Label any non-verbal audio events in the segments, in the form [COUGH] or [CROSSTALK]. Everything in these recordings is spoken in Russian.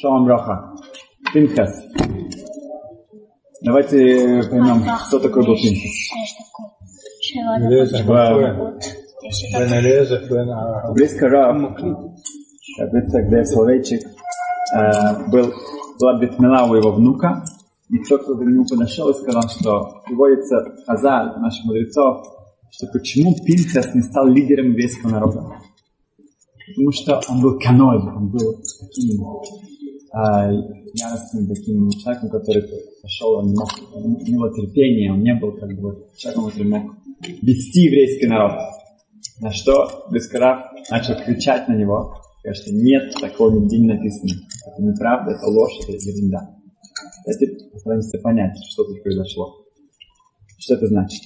Шалом Браха. Пинхас. Давайте поймем, кто такой был Пинхас. Близко Рав, Рыцарь Дев Соловейчик, э, был, была битмила у его внука, и кто-то к нему подошел и сказал, что приводится Хазар наших мудрецов, что почему Пинхас не стал лидером еврейского народа. Потому что он был каной, он был таким э, яростным таким человеком, который пошел, он мог, у него терпения, он не был как бы человеком, который мог вести еврейский народ. На что Бескарав начал кричать на него, сказать, что нет, такого нигде не написано. Это неправда, это ложь, это ерунда. Давайте постараемся понять, что тут произошло. Что это значит?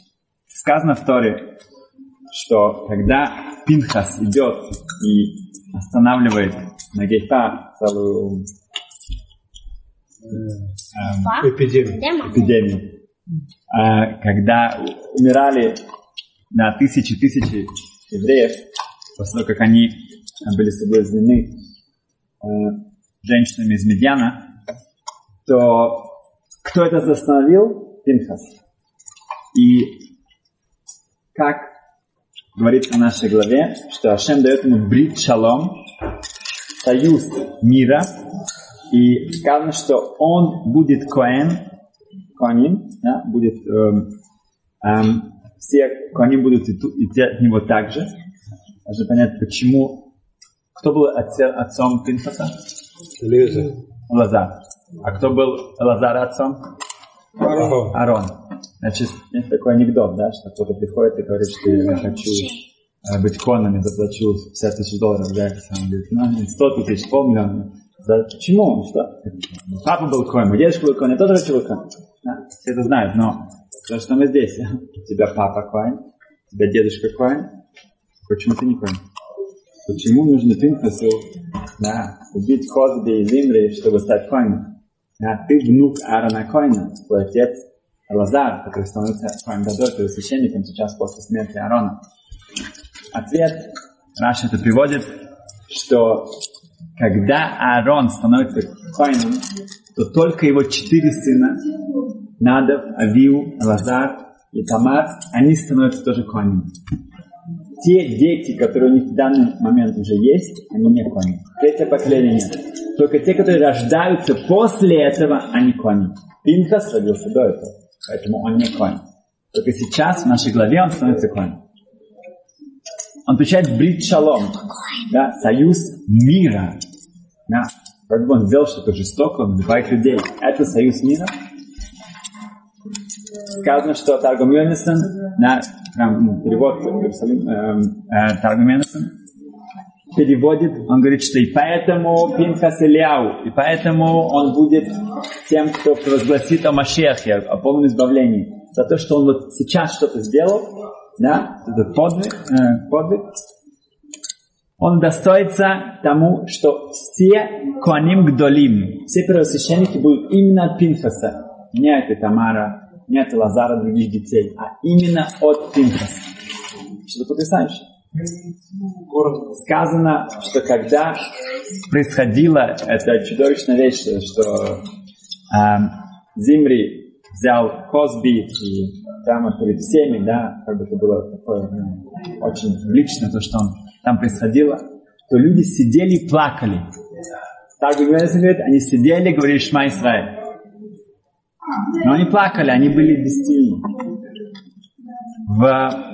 Сказано в Торе, что когда Пинхас идет и останавливает Нагейта целую эм, Эпидемия. эпидемию, а, когда умирали на тысячи тысячи евреев, после того, как они были соблазнены э, женщинами из Медьяна, то кто это остановил? Пинхас. И как говорится в нашей главе, что Ашем дает ему брит шалом, союз мира, и сказано, что он будет коэн, коаним, да, будет, эм, эм, все коаним будут идти, от него также. Нужно понять, почему, кто был отце- отцом Пинхаса? Элезах. Лазар. А кто был Лазар отцом? Аарон. Арон. Значит, есть такой анекдот, да, что кто-то приходит и говорит, что я хочу э, быть коном, я заплачу 50 тысяч долларов, да, и сам говорит, ну, нет, 100 тысяч, полмиллиона. За, почему? Что? Папа был мой дедушка был коин, я тоже хочу быть. Да, все это знают, но то, что мы здесь, у тебя папа коин, у тебя дедушка коин, почему ты не коин? Почему нужно Пинхасу да, убить Козби и Зимри, чтобы стать коином? Да, ты внук Аарона Коина, твой отец Лазар, который становится Коин Гадоль, который священником сейчас после смерти Аарона. Ответ Раша это приводит, что когда Аарон становится Коином, то только его четыре сына, Надав, Авиу, Лазар и Тамар, они становятся тоже Коинами. Те дети, которые у них в данный момент уже есть, они не кони. Третье поколение нет. Только те, которые рождаются после этого, они кони. Пинхас родился до этого, поэтому он не конь. Только сейчас в нашей главе он становится конь. Он получает брит шалом, да, союз мира. Да. Как бы он сделал что-то жестокое, он убивает людей. Это союз мира. Сказано, что Таргум Йонисен, да, прям ну, перевод Иерусалим, эм, э, Таргум Йонисен, переводит, он говорит, что и поэтому Пинхас Ильяу, и поэтому он будет тем, кто провозгласит о Машехе, о полном избавлении. За то, что он вот сейчас что-то сделал, да, этот подвиг, э, подвиг, он достоится тому, что все Куаним Гдолим, все первосвященники будут именно от Пинхаса. Не от Тамара, не от Лазара других детей, а именно от Пинхаса. Что-то потрясающее. Сказано, что когда происходила эта чудовищная вещь, что эм, Зимри взял Козби и прямо перед всеми, да, как бы это было такое ну, очень лично, то, что там происходило, то люди сидели и плакали. Так говорит, они сидели, говорили Шма Исраиль. Но они плакали, они были бессильны. В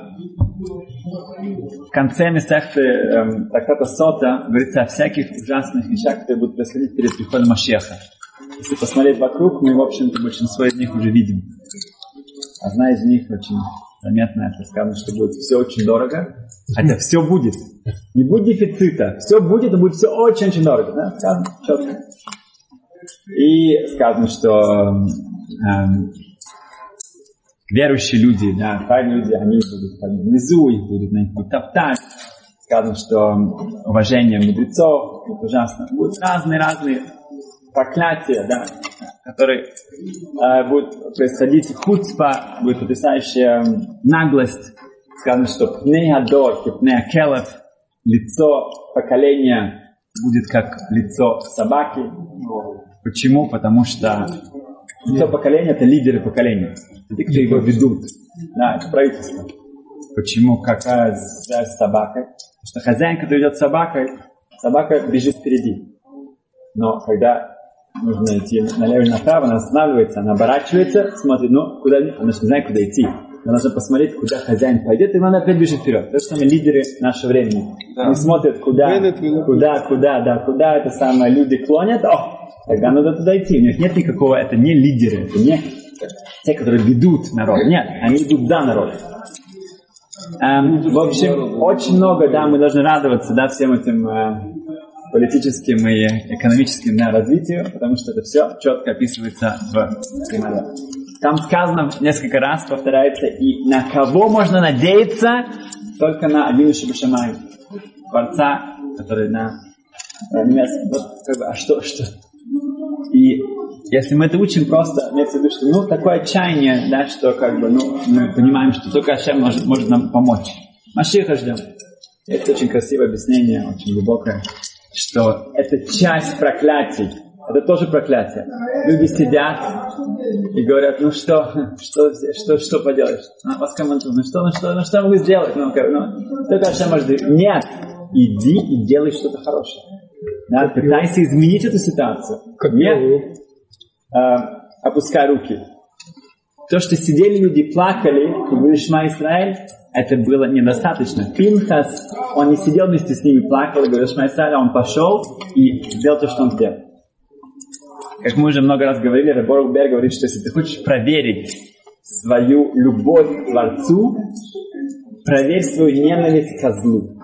в конце Месехты эм, трактата Сота говорится о всяких ужасных вещах, которые будут происходить перед приходом Машеха. Если посмотреть вокруг, мы, в общем-то, большинство из них уже видим. Одна из них очень заметная, это сказано, что будет все очень дорого. Хотя все будет. Не будет дефицита. Все будет, но будет все очень-очень дорого. Да? Сказано четко. И сказано, что эм, верующие люди, да, правильные люди, они будут там внизу, их будут на них топтать. Сказано, что уважение мудрецов, это ужасно. Будут разные-разные проклятия, да, которые э, будут происходить. Хуцпа, будет потрясающая наглость. Сказано, что пней адор, пней акелев, лицо поколения будет как лицо собаки. Почему? Потому что лицо поколения – это лидеры поколения. Те, кто его ведут. Да, это правительство. Почему? Какая связь с собакой? Потому что хозяин, который идет с собакой, собака бежит впереди. Но когда нужно идти налево или направо, она останавливается, она оборачивается, смотрит, ну, куда, она же не знает, куда идти. Она должна посмотреть, куда хозяин пойдет, и она опять бежит вперед. То же самое лидеры нашего времени. Да. Они смотрят, куда, куда, куда, да, куда это самое люди клонят, о, тогда надо туда идти. У них нет никакого, это не лидеры, это не те, которые ведут народ. Нет, они идут за народ. Эм, в общем, очень много, да, мы должны радоваться, да, всем этим э, политическим и экономическим да, развитию, потому что это все четко описывается в Гимаре. Там сказано несколько раз, повторяется, и на кого можно надеяться? Только на Авину Шабашамай, Творца, который на вот, как бы, а что, что? И если мы это учим просто, имеется в виду, что ну, такое отчаяние, да, что как бы, ну, мы понимаем, что только Ашем может, может нам помочь. Машиха ждем. Есть очень красивое объяснение, очень глубокое что это часть проклятий. Это тоже проклятие. Люди сидят и говорят, ну что, что, что, что поделаешь? Вас командуют, ну что, ну что, ну что могу сделать? Ну, как, ну, только Ашем может Нет, иди и делай что-то хорошее. Да, пытайся изменить эту ситуацию. Нет, а, опускай руки. То, что сидели люди, плакали, и Шма это было недостаточно. Пинхас, он не сидел вместе с ними, плакал и говорил Шмайсаля, он пошел и сделал то, что он сделал. Как мы уже много раз говорили, Реборг Бер говорит, что если ты хочешь проверить свою любовь к Творцу, проверь свою ненависть к злу.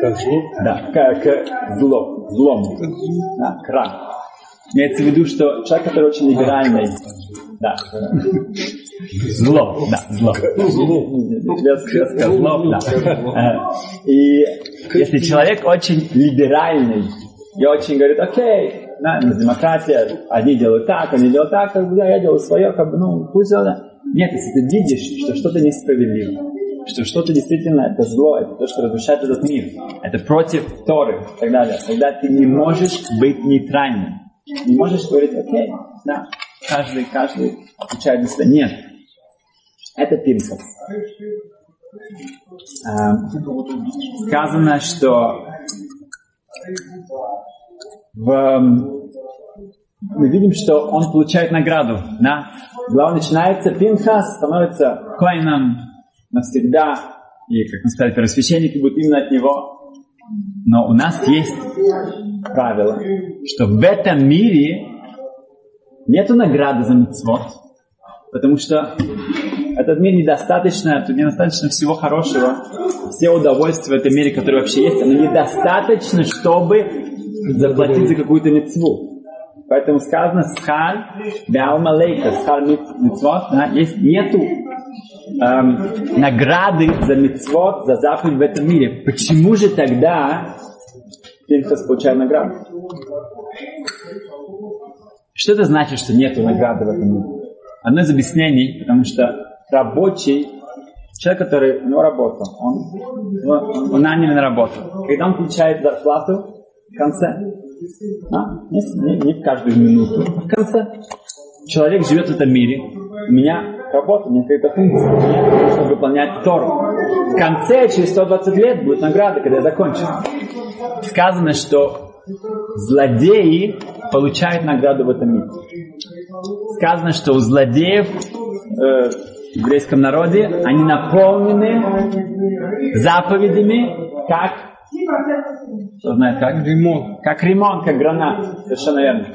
К злу? Да, к, к зло, злому. Да, к рам. Имеется в виду, что человек, который очень либеральный, да, Зло, да, зло. Зло, да. Э, и если человек очень либеральный и очень говорит, окей, да, демократия, одни делают так, они делают так, как бы, да, я делаю свое, как бы, ну, пусть это... Нет, если ты видишь, что что-то несправедливо, что что-то действительно это зло, это то, что разрушает этот мир, это против Торы и так далее, тогда ты не можешь быть нейтральным. Не можешь говорить, окей, да, каждый, каждый отвечает за себя. Нет, это Пинхас. А, сказано, что в, мы видим, что он получает награду. Да? Глава начинается, Пинхас становится коином навсегда, и, как мы сказали, первосвященники будут именно от него. Но у нас есть правило, что в этом мире нету награды за мецвод, потому что этот мир недостаточно, тут недостаточно всего хорошего, все удовольствия в этом мире, которые вообще есть, оно недостаточно, чтобы заплатить за какую-то мецву. Поэтому сказано схар беалмалейка, схар мецвод, да, есть, нету эм, награды за мецвод, за заповедь в этом мире. Почему же тогда Пинхас получает награду? Что это значит, что нету награды в этом мире? Одно из объяснений, потому что рабочий, человек, который, у него работа, он, он, он нанян на работу. Когда он получает зарплату в конце, а, не, не в каждую минуту, а в конце. Человек живет в этом мире, у меня работа, у меня какая-то функция, мне нужно выполнять Тору. В конце, через 120 лет, будет награда, когда я закончу. Сказано, что злодеи получают награду в этом мире. Сказано, что у злодеев э, в еврейском народе, они наполнены заповедями, как кто знает как? Ремонт. Как ремонт, как гранат. Совершенно верно.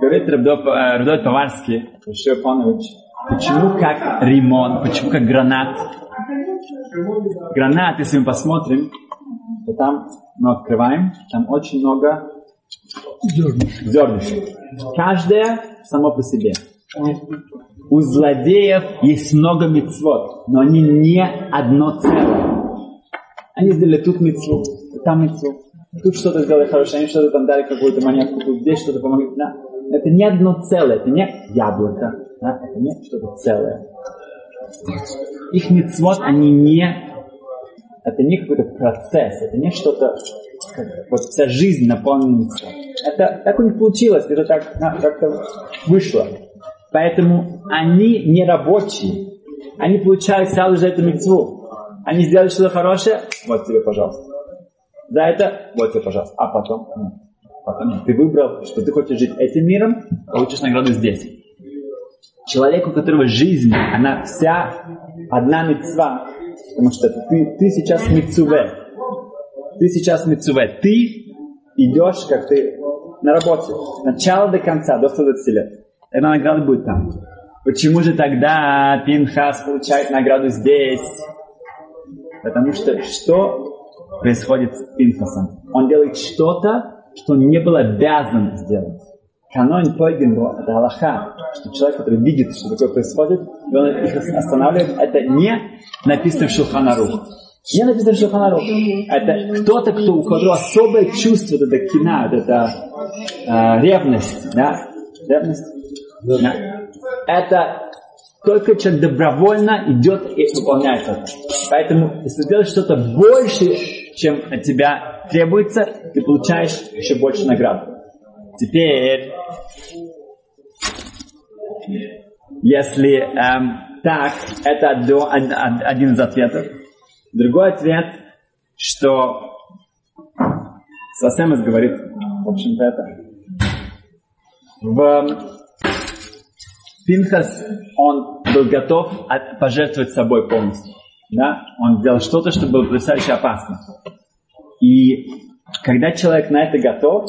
Говорит Рабдот Поварский, Раши Панович, почему как ремонт, почему как гранат? Гранат, если мы посмотрим, то там мы открываем, там очень много зернышек. Каждое само по себе. У злодеев есть много мецвод, но они не одно целое. Они сделали тут мецву, там мецву, тут что-то сделали хорошее, они что-то там дали какую-то монетку, тут здесь что-то помогли. Да. Это не одно целое, это не яблоко, да? это не что-то целое. Их мецвод, они не Это не какой-то процесс, это не что-то, вот вся жизнь наполнена митцвот. Это так у них получилось, это так как-то вышло. Поэтому они не рабочие. Они получают сразу за это митцву. Они сделали что-то хорошее, вот тебе, пожалуйста. За это, вот тебе, пожалуйста. А потом, нет. потом нет. Ты выбрал, что ты хочешь жить этим миром, получишь награду здесь. Человек, у которого жизнь, она вся одна мецва, потому что ты, ты сейчас мецуве. Ты сейчас мецуве. Ты идешь, как ты на работе. Начало до конца, до 120 лет. Эта награда будет там. Почему же тогда Пинхас получает награду здесь? Потому что что происходит с Пинхасом? Он делает что-то, что он не был обязан сделать. Канон Пойгенбо, это Аллаха, что человек, который видит, что такое происходит, и он их останавливает, это не написано в Шуханарух. Не написано в Шуханарух. Это кто-то, кто, у которого особое чувство, вот это кина, вот это э, ревность, да? Ревность? Да. Это только человек добровольно идет и выполняет это. Поэтому, если ты делаешь что-то больше, чем от тебя требуется, ты получаешь еще больше наград. Теперь, если эм, так, это один из ответов. Другой ответ, что Сасемес говорит, в общем-то, это. В Пинхас, он был готов пожертвовать собой полностью. Да? Он сделал что-то, что было потрясающе опасно. И когда человек на это готов,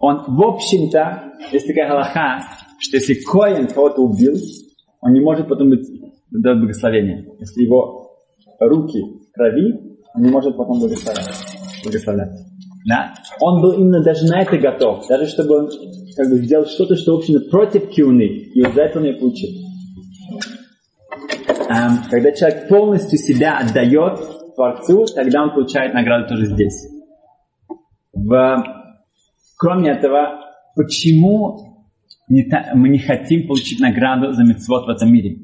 он, в общем-то, есть такая галаха, что если Коин кого-то убил, он не может потом быть дать благословение. Если его руки крови, он не может потом благословлять. благословлять. Да? Он был именно даже на это готов, даже чтобы он как бы сделал что-то, что, в общем против кюны, и вот за это он ее получил. Эм, когда человек полностью себя отдает Творцу, тогда он получает награду тоже здесь. В Кроме этого, почему не та, мы не хотим получить награду за мецвод в этом мире?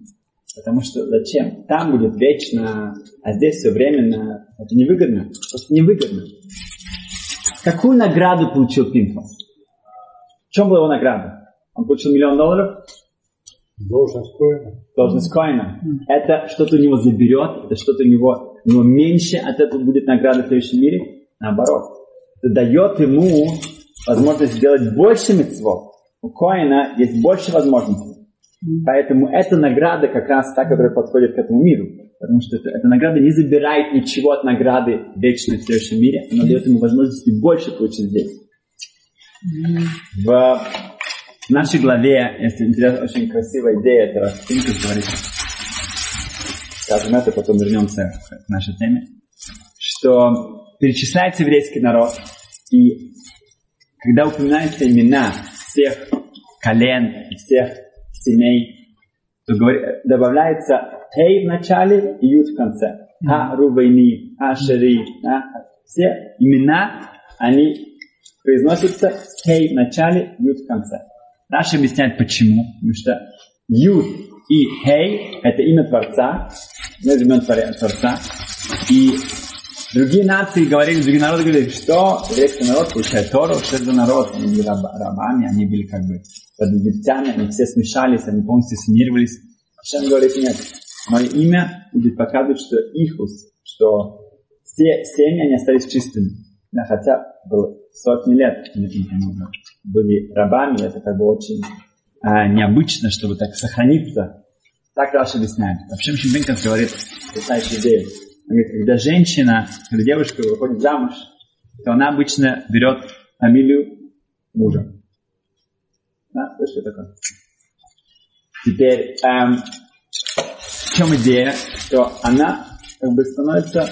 Потому что зачем? Там будет вечно, а здесь все временно. Это невыгодно. Просто невыгодно. Какую награду получил Пинхас? В чем была его награда? Он получил миллион долларов? Должность коина. Должность коина. Это что-то у него заберет, это что-то у него, у него меньше, от этого будет награда в следующем мире. Наоборот. Это дает ему возможность сделать больше мецвод. У Коина есть больше возможностей. Поэтому эта награда как раз та, которая подходит к этому миру. Потому что это, эта награда не забирает ничего от награды вечной в следующем мире. Она дает ему возможности больше получить здесь. В нашей главе есть интересная, очень красивая идея этого. Пинкус говорит. Скажем это, потом вернемся к нашей теме. Что перечисляется еврейский народ, и когда упоминаются имена всех колен, всех семей, то добавляется Хей в начале и Ют в конце. А Рувейни, А Шари, а, все имена, они произносятся с в начале, Ют в конце. Наши объясняют почему. Потому что Ют и Хей – это имя Творца, мы времен Творца. И Другие нации говорили, другие народы говорили, что еврейский народ получает Тору, что это за народ, они были раб, рабами, они были как бы под египтяне, они все смешались, они полностью ассимилировались. Шем говорит, нет, мое имя будет показывать, что ихус, что все семьи, они остались чистыми. Да, хотя было сотни лет были рабами, это как бы очень а, необычно, чтобы так сохраниться. Так Раша объясняет. Вообще, Шимбенков говорит потрясающую идею говорит, когда женщина, когда девушка выходит замуж, то она обычно берет фамилию мужа. Да, что такое? Теперь, эм, в чем идея? Что она как бы становится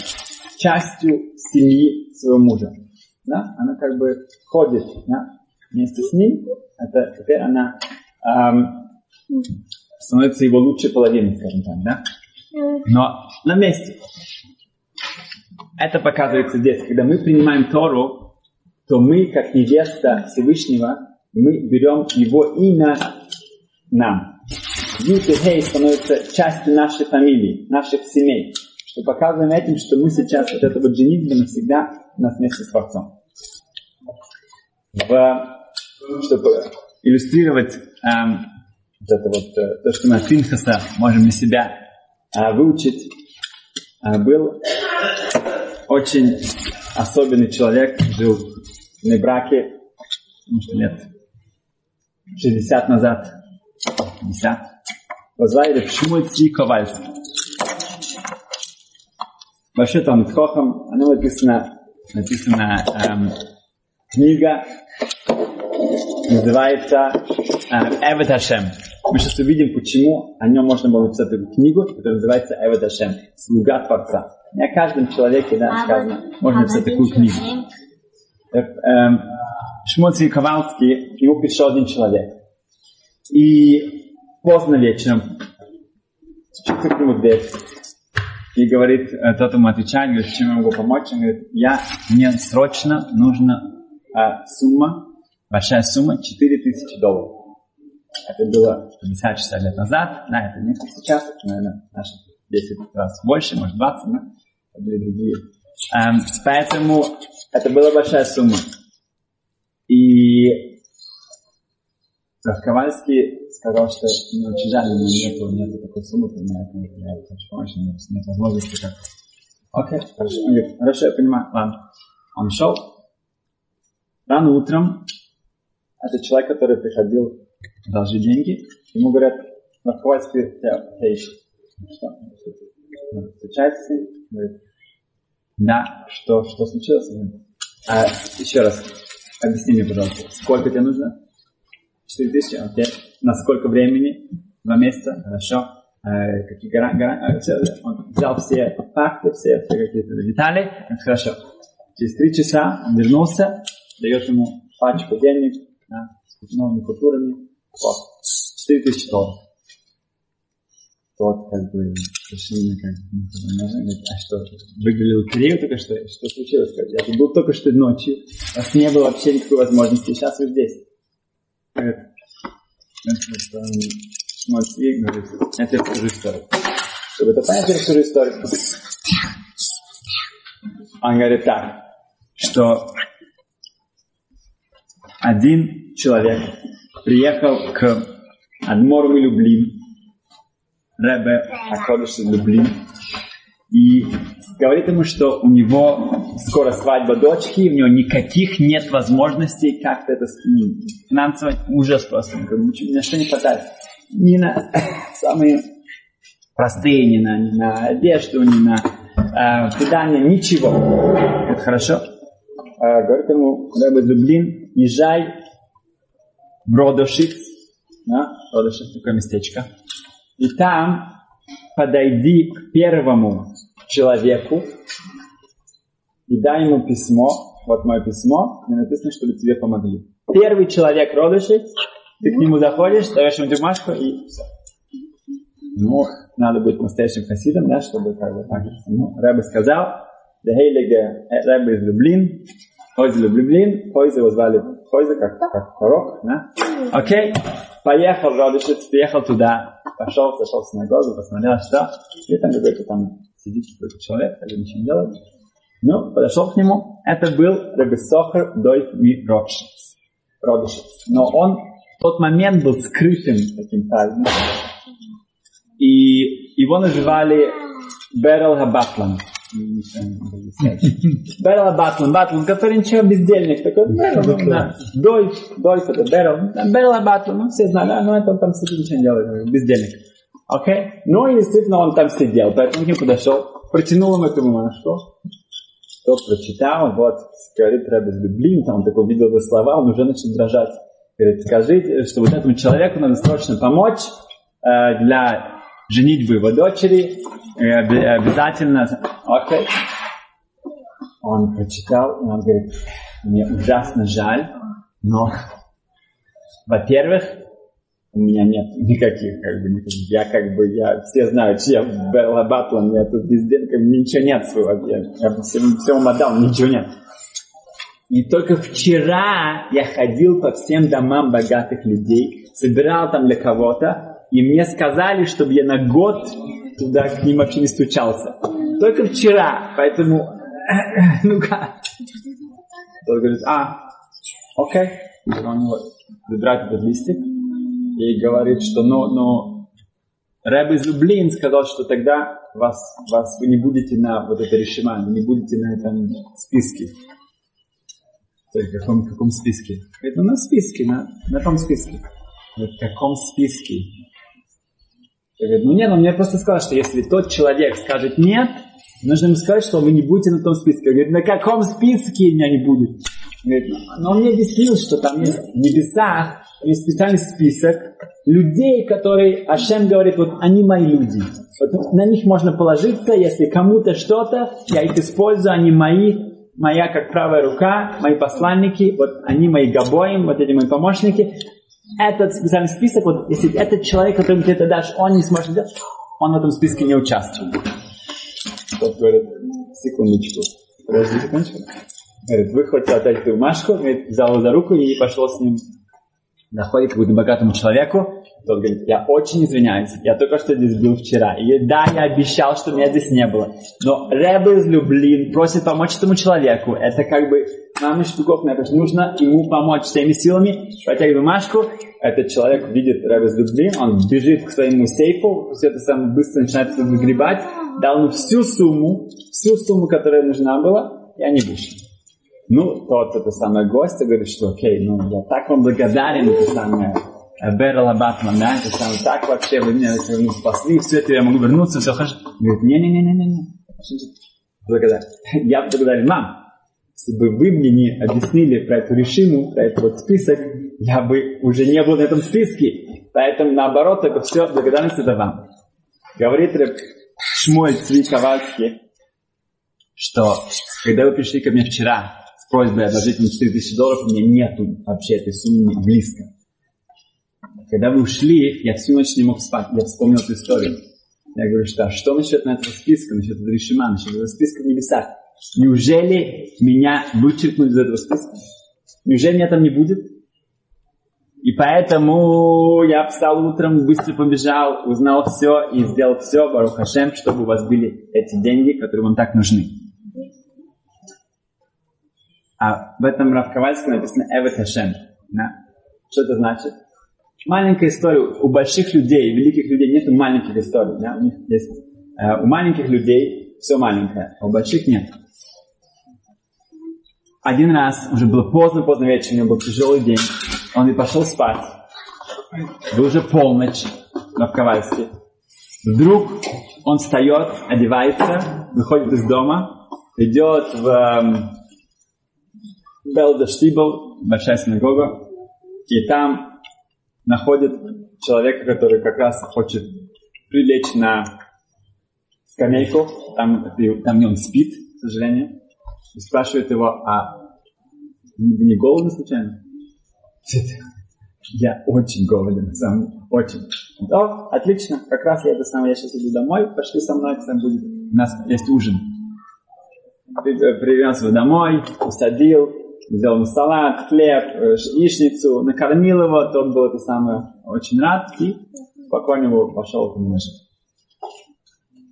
частью семьи своего мужа. Да? Она как бы ходит да? вместе с ним. Это теперь она эм, становится его лучшей половиной, скажем так. Да? Но на месте. Это показывается здесь. Когда мы принимаем Тору, то мы, как невеста Всевышнего, мы берем его имя нам. Ют и Хей становятся частью нашей фамилии, наших семей. что показываем этим, что мы сейчас, вот это вот женитьба навсегда нас вместе с Творцом. В, чтобы иллюстрировать эм, вот это вот, э, то, что мы от Пинхаса можем на себя э, выучить, э, был очень особенный человек, жил в Небраке, может, лет 60 назад, 50. Позвали Шмуль Цви Ковальский. Вообще там Хохам, оно написано, написана эм, книга, называется эм, Эвет Хашем. Мы сейчас увидим, почему о нем можно было написать эту книгу, которая называется Эвет Хашем, Слуга Творца. Не о каждом человеке, да, А сказано, можно написать такую книгу. Шмоцкий Ковалский, нему пришел один человек. И поздно вечером стучится к нему дверь. И говорит, э, тот ему отвечает, говорит, чем я могу помочь? Он говорит, я, мне срочно нужна э, сумма, большая сумма, 4000 долларов. Это было 50-60 лет назад, да, это не сейчас, это, наверное, наши 10 раз больше, может 20, да? это были другие. Эм, поэтому это была большая сумма. И Ковальский сказал, что мне очень жаль, но нету, нету такой суммы, меня я хочу помочь, но нет возможности как. Окей, хорошо. Он говорит, хорошо, я понимаю, ладно. Он шел. Рано утром этот человек, который приходил должить деньги, ему говорят, на Ковальский тебя, тебя ищет. Что? Он Встречается с ним, говорит, да, что, что случилось? А, еще раз, объясни мне, пожалуйста, сколько тебе нужно? 4 тысячи, окей. На сколько времени? Два месяца, хорошо. Э, какие гора, гора, э, он взял все факты, все, все какие-то детали. Это хорошо. Через три часа он вернулся, дает ему пачку денег да, с новыми купюрами. Вот. 4 тысячи долларов. Тот как бы мне как ну, говорит, а что, выиграли лотерею только что? Что случилось? Я тут был только что ночью, у вас не было вообще никакой возможности, сейчас вы здесь. Это говорит, я тебе расскажу историю. Чтобы это понять, я расскажу историю. Он говорит так, что один человек приехал к Адмору Люблин, Ребе Акодыш Люблин, и говорит ему, что у него скоро свадьба дочки, у него никаких нет возможностей как-то это финансово ужас просто, ни на что не хватает. Ни на [COUGHS] самые простые, ни на, ни на одежду, ни на э, ничего. Это хорошо. Э, говорит ему, Ребе Люблин, езжай в Родошиц, да? Родошиц такое местечко, и там подойди к первому человеку и дай ему письмо. Вот мое письмо, где написано, чтобы тебе помогли. Первый человек родыши, ты к нему заходишь, даешь ему бумажку и все. Ну, надо быть настоящим хасидом, да, чтобы как бы так. Ну, Рэбе сказал, the heilige Рэбе из Люблин, Хойзе Люблин, Хойзе его звали Хойзе, как, как пророк, да? Окей, поехал Родышец, приехал туда, пошел, зашел в синагогу, посмотрел, что, и там какой-то там сидит какой-то человек, который ничего не делает. Ну, подошел к нему, это был Ребесохар Дойф Ми Родшиц. Родышец. Но он в тот момент был скрытым таким праздником. И его называли Берл Хабатлан. Берл Батлан, Батлан, который ничего бездельник такой. Берл, да. Дойф, Дойф, это Берл. Берл Батлан, ну все знали, а, ну это он там сидит, ничего не делает, бездельник. Окей? Ну и действительно он там сидел, поэтому к нему подошел, протянул ему эту бумажку, тот прочитал, вот, говорит, Рэбе Люблин, там такой видел бы слова, он уже начал дрожать. Говорит, скажите, что вот этому человеку надо срочно помочь э, для женитьбы его дочери, э, обязательно, окей. Он прочитал, и он говорит, мне ужасно жаль, но, во-первых, у меня нет никаких, как бы, никаких, я как бы, я, все знают, что я Белла Батлан, я тут везде, как бы, ничего нет своего, я, я всем, всем отдал, ничего нет. И только вчера я ходил по всем домам богатых людей, собирал там для кого-то, и мне сказали, чтобы я на год туда к ним вообще не стучался. только вчера, поэтому, ну-ка. Тот говорит, а, окей. Он его забирает этот листик и говорит, что, ну, ну, Рэб из Люблин сказал, что тогда вас, вас, вы не будете на вот это решима, не будете на этом списке. В каком, каком списке? Говорит, ну на списке, на, на том списке. Говорит, в каком списке? Я говорю, ну нет, он мне просто сказал, что если тот человек скажет нет, нужно ему сказать, что вы не будете на том списке. Он говорит, на каком списке меня не будет? Говорит, но он мне объяснил, что там есть в небесах, есть специальный список людей, которые, Ашем говорит, вот они мои люди. Вот на них можно положиться, если кому-то что-то, я их использую, они мои, моя как правая рука, мои посланники, вот они мои габоим, вот эти мои помощники. Этот специальный список, вот если этот человек, которому ты это дашь, он не сможет сделать, он в этом списке не участвует. Тот говорит, секундочку, подожди секундочку. Говорит, выхватил опять эту Машку, говорит, взял его за руку и пошел с ним доходит к какому-то богатому человеку, тот говорит, я очень извиняюсь, я только что здесь был вчера. И да, я обещал, что меня здесь не было. Но Рэбе из Люблин просит помочь этому человеку. Это как бы нам штуков на это нужно ему помочь всеми силами. Протягивай бумажку, этот человек видит Рэбе из Люблин, он бежит к своему сейфу, все это самое быстро начинает выгребать, дал ему всю сумму, всю сумму, которая нужна была, и они вышли. Ну, тот, это самое гость, говорит, что окей, ну, я так вам благодарен, это самое, Берла Батман, да, это самое, так вообще вы меня ну, спасли, все это я могу вернуться, все хорошо. Говорит, не-не-не-не-не, благодарен. [LAUGHS] Я благодарен вам. Если бы вы мне не объяснили про эту решиму, про этот вот список, я бы уже не был на этом списке. Поэтому, наоборот, это все благодарность это вам. Говорит Шмуэль Цви Ковальский, что когда вы пришли ко мне вчера, просьбой одолжить мне 4000 долларов, у меня нету вообще этой суммы близко. Когда вы ушли, я всю ночь не мог спать, я вспомнил эту историю. Я говорю, что а что насчет этого списка, насчет этого решима, насчет этого списка в небесах? Неужели меня вычеркнут из этого списка? Неужели меня там не будет? Поэтому я встал утром, быстро побежал, узнал все и сделал все, Барух Хашем, чтобы у вас были эти деньги, которые вам так нужны. А в этом Равковальском написано Эвет Хашем. Да? Что это значит? Маленькая история. У больших людей, великих людей нет маленьких историй. Да? У них есть э, у маленьких людей все маленькое, а у больших нет. Один раз, уже было поздно-поздно вечером, у него был тяжелый день, он и пошел спать. Был уже полночь в Ковальске. Вдруг он встает, одевается, выходит из дома, идет в эм, Белда Штибл, большая синагога, и там находит человека, который как раз хочет прилечь на скамейку, там, там он спит, к сожалению, и спрашивает его, а не голодны случайно? Я очень голоден, сам, очень. О, отлично, как раз я это самое, я сейчас иду домой, пошли со мной, там будет, у нас есть ужин. Привез его домой, усадил, сделал ему салат, хлеб, э, яичницу, накормил его, тот был это самое очень рад и спокойно его пошел жить.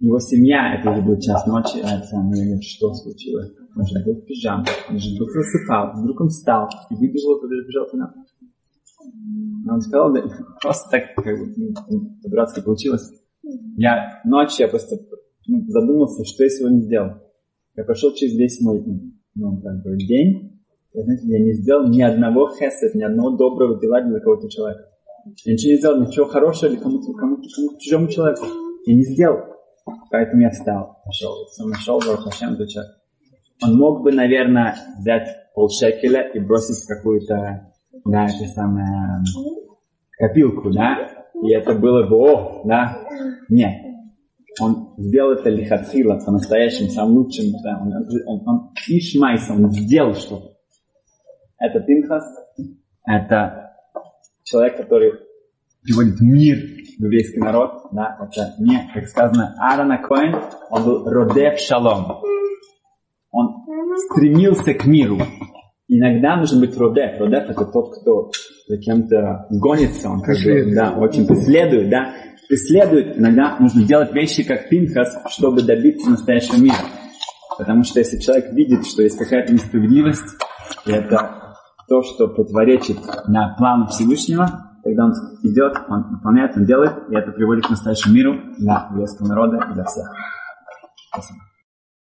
Его семья, это уже был час ночи, а это самое, говорит, что случилось? Он же был в пижаме, он же вдруг засыпал, вдруг он встал и выбежал, побежал к нам. Он сказал, да, просто так, как бы, ну, по-дурацки получилось. Я ночью, я просто ну, задумался, что я сегодня сделал. Я прошел через весь мой ну, как бы, день, я, знаете, я не сделал ни одного хесед, ни одного доброго дела для какого-то человека. Я ничего не сделал, ничего хорошего для кому-то, кому-то, кому-то чужому человеку. Я не сделал. Поэтому я встал, пошел. Сам этот человек. Он мог бы, наверное, взять полшекеля и бросить в какую-то, да, это самое, копилку, да, и это было бы, о, да, нет. Он сделал это лихатхила, по-настоящему, самым лучшим, да, он, он, он, Ишмайс, он сделал что-то. Это Пинхас, это человек, который приводит мир в еврейский народ. Да, это не, как сказано, Аарона Коэн, он был Родев Шалом. Он стремился к миру. Иногда нужно быть Родев. Родев это тот, кто за кем-то гонится, он как бы, да, очень преследует, да. преследует, иногда нужно делать вещи, как Пинхас, чтобы добиться настоящего мира. Потому что если человек видит, что есть какая-то несправедливость, и это то, что противоречит на плану Всевышнего, тогда он идет, он выполняет, он делает, и это приводит к настоящему миру для еврейского народа и для всех. Спасибо.